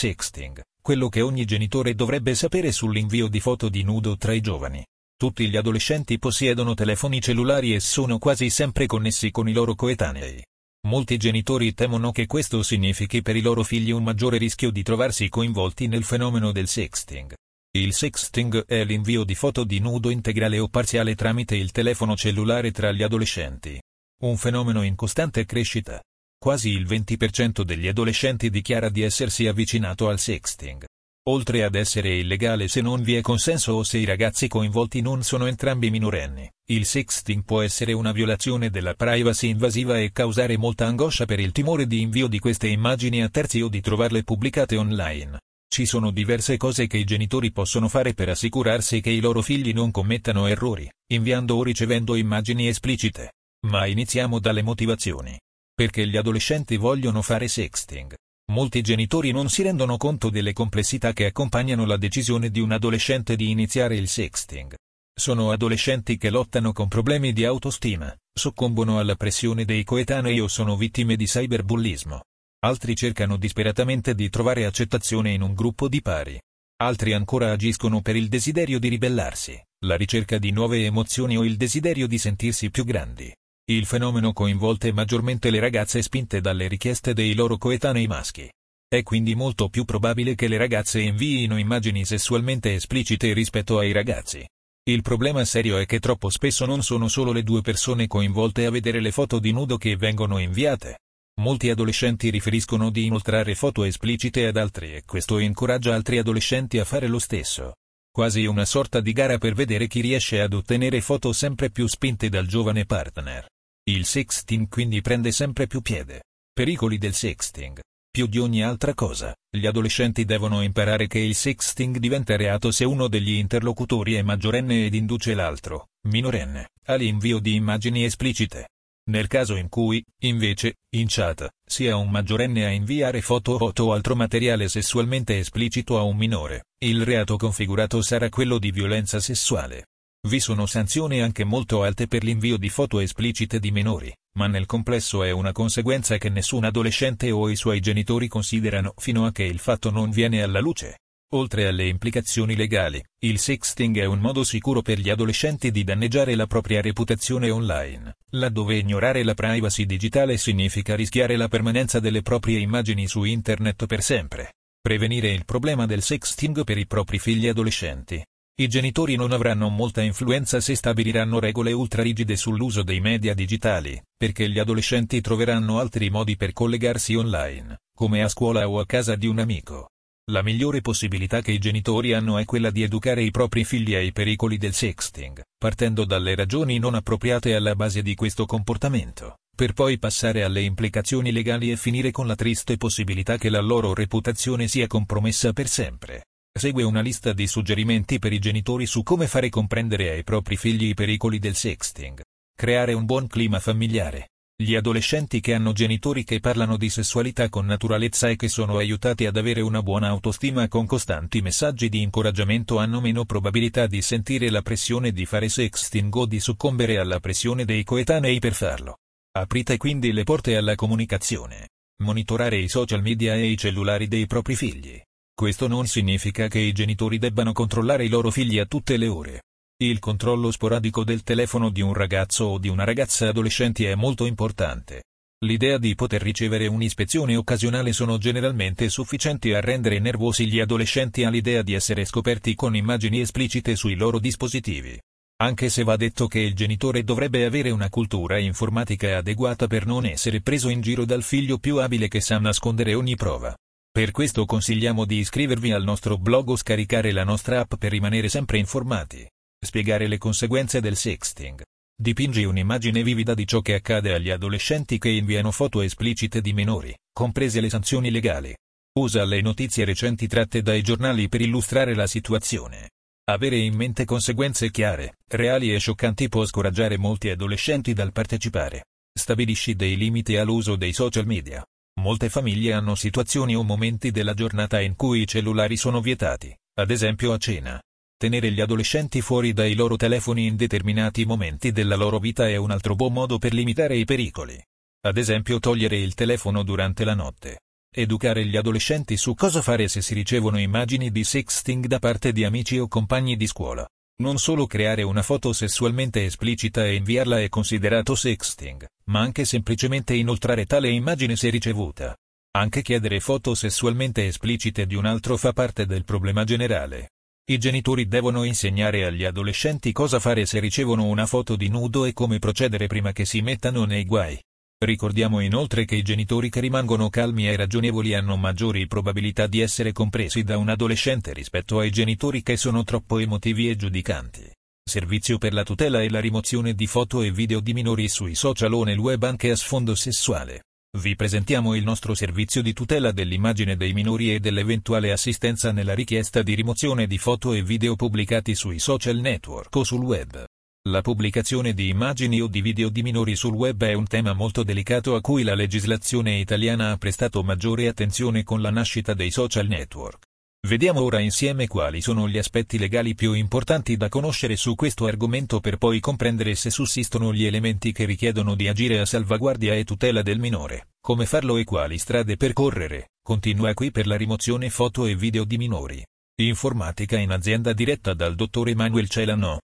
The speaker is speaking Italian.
sexting, quello che ogni genitore dovrebbe sapere sull'invio di foto di nudo tra i giovani. Tutti gli adolescenti possiedono telefoni cellulari e sono quasi sempre connessi con i loro coetanei. Molti genitori temono che questo significhi per i loro figli un maggiore rischio di trovarsi coinvolti nel fenomeno del sexting. Il sexting è l'invio di foto di nudo integrale o parziale tramite il telefono cellulare tra gli adolescenti. Un fenomeno in costante crescita. Quasi il 20% degli adolescenti dichiara di essersi avvicinato al sexting. Oltre ad essere illegale se non vi è consenso o se i ragazzi coinvolti non sono entrambi minorenni, il sexting può essere una violazione della privacy invasiva e causare molta angoscia per il timore di invio di queste immagini a terzi o di trovarle pubblicate online. Ci sono diverse cose che i genitori possono fare per assicurarsi che i loro figli non commettano errori, inviando o ricevendo immagini esplicite. Ma iniziamo dalle motivazioni. Perché gli adolescenti vogliono fare sexting. Molti genitori non si rendono conto delle complessità che accompagnano la decisione di un adolescente di iniziare il sexting. Sono adolescenti che lottano con problemi di autostima, soccombono alla pressione dei coetanei o sono vittime di cyberbullismo. Altri cercano disperatamente di trovare accettazione in un gruppo di pari. Altri ancora agiscono per il desiderio di ribellarsi, la ricerca di nuove emozioni o il desiderio di sentirsi più grandi. Il fenomeno coinvolte maggiormente le ragazze spinte dalle richieste dei loro coetanei maschi. È quindi molto più probabile che le ragazze inviino immagini sessualmente esplicite rispetto ai ragazzi. Il problema serio è che troppo spesso non sono solo le due persone coinvolte a vedere le foto di nudo che vengono inviate. Molti adolescenti riferiscono di inoltrare foto esplicite ad altri e questo incoraggia altri adolescenti a fare lo stesso. Quasi una sorta di gara per vedere chi riesce ad ottenere foto sempre più spinte dal giovane partner. Il sexting quindi prende sempre più piede. Pericoli del sexting. Più di ogni altra cosa, gli adolescenti devono imparare che il sexting diventa reato se uno degli interlocutori è maggiorenne ed induce l'altro, minorenne, all'invio di immagini esplicite. Nel caso in cui, invece, in chat, sia un maggiorenne a inviare foto o altro materiale sessualmente esplicito a un minore, il reato configurato sarà quello di violenza sessuale. Vi sono sanzioni anche molto alte per l'invio di foto esplicite di minori, ma nel complesso è una conseguenza che nessun adolescente o i suoi genitori considerano fino a che il fatto non viene alla luce. Oltre alle implicazioni legali, il sexting è un modo sicuro per gli adolescenti di danneggiare la propria reputazione online, laddove ignorare la privacy digitale significa rischiare la permanenza delle proprie immagini su internet per sempre. Prevenire il problema del sexting per i propri figli adolescenti. I genitori non avranno molta influenza se stabiliranno regole ultra rigide sull'uso dei media digitali, perché gli adolescenti troveranno altri modi per collegarsi online, come a scuola o a casa di un amico. La migliore possibilità che i genitori hanno è quella di educare i propri figli ai pericoli del sexting, partendo dalle ragioni non appropriate alla base di questo comportamento, per poi passare alle implicazioni legali e finire con la triste possibilità che la loro reputazione sia compromessa per sempre. Segue una lista di suggerimenti per i genitori su come fare comprendere ai propri figli i pericoli del sexting. Creare un buon clima familiare. Gli adolescenti che hanno genitori che parlano di sessualità con naturalezza e che sono aiutati ad avere una buona autostima con costanti messaggi di incoraggiamento hanno meno probabilità di sentire la pressione di fare sexting o di soccombere alla pressione dei coetanei per farlo. Aprite quindi le porte alla comunicazione. Monitorare i social media e i cellulari dei propri figli. Questo non significa che i genitori debbano controllare i loro figli a tutte le ore. Il controllo sporadico del telefono di un ragazzo o di una ragazza adolescenti è molto importante. L'idea di poter ricevere un'ispezione occasionale sono generalmente sufficienti a rendere nervosi gli adolescenti all'idea di essere scoperti con immagini esplicite sui loro dispositivi. Anche se va detto che il genitore dovrebbe avere una cultura informatica adeguata per non essere preso in giro dal figlio più abile che sa nascondere ogni prova. Per questo consigliamo di iscrivervi al nostro blog o scaricare la nostra app per rimanere sempre informati. Spiegare le conseguenze del sexting. Dipingi un'immagine vivida di ciò che accade agli adolescenti che inviano foto esplicite di minori, comprese le sanzioni legali. Usa le notizie recenti tratte dai giornali per illustrare la situazione. Avere in mente conseguenze chiare, reali e scioccanti può scoraggiare molti adolescenti dal partecipare. Stabilisci dei limiti all'uso dei social media. Molte famiglie hanno situazioni o momenti della giornata in cui i cellulari sono vietati, ad esempio a cena. Tenere gli adolescenti fuori dai loro telefoni in determinati momenti della loro vita è un altro buon modo per limitare i pericoli. Ad esempio togliere il telefono durante la notte. Educare gli adolescenti su cosa fare se si ricevono immagini di sexting da parte di amici o compagni di scuola. Non solo creare una foto sessualmente esplicita e inviarla è considerato sexting, ma anche semplicemente inoltrare tale immagine se ricevuta. Anche chiedere foto sessualmente esplicite di un altro fa parte del problema generale. I genitori devono insegnare agli adolescenti cosa fare se ricevono una foto di nudo e come procedere prima che si mettano nei guai. Ricordiamo inoltre che i genitori che rimangono calmi e ragionevoli hanno maggiori probabilità di essere compresi da un adolescente rispetto ai genitori che sono troppo emotivi e giudicanti. Servizio per la tutela e la rimozione di foto e video di minori sui social o nel web anche a sfondo sessuale. Vi presentiamo il nostro servizio di tutela dell'immagine dei minori e dell'eventuale assistenza nella richiesta di rimozione di foto e video pubblicati sui social network o sul web. La pubblicazione di immagini o di video di minori sul web è un tema molto delicato a cui la legislazione italiana ha prestato maggiore attenzione con la nascita dei social network. Vediamo ora insieme quali sono gli aspetti legali più importanti da conoscere su questo argomento per poi comprendere se sussistono gli elementi che richiedono di agire a salvaguardia e tutela del minore, come farlo e quali strade percorrere. Continua qui per la rimozione foto e video di minori. Informatica in azienda diretta dal dottor Emanuel Celano.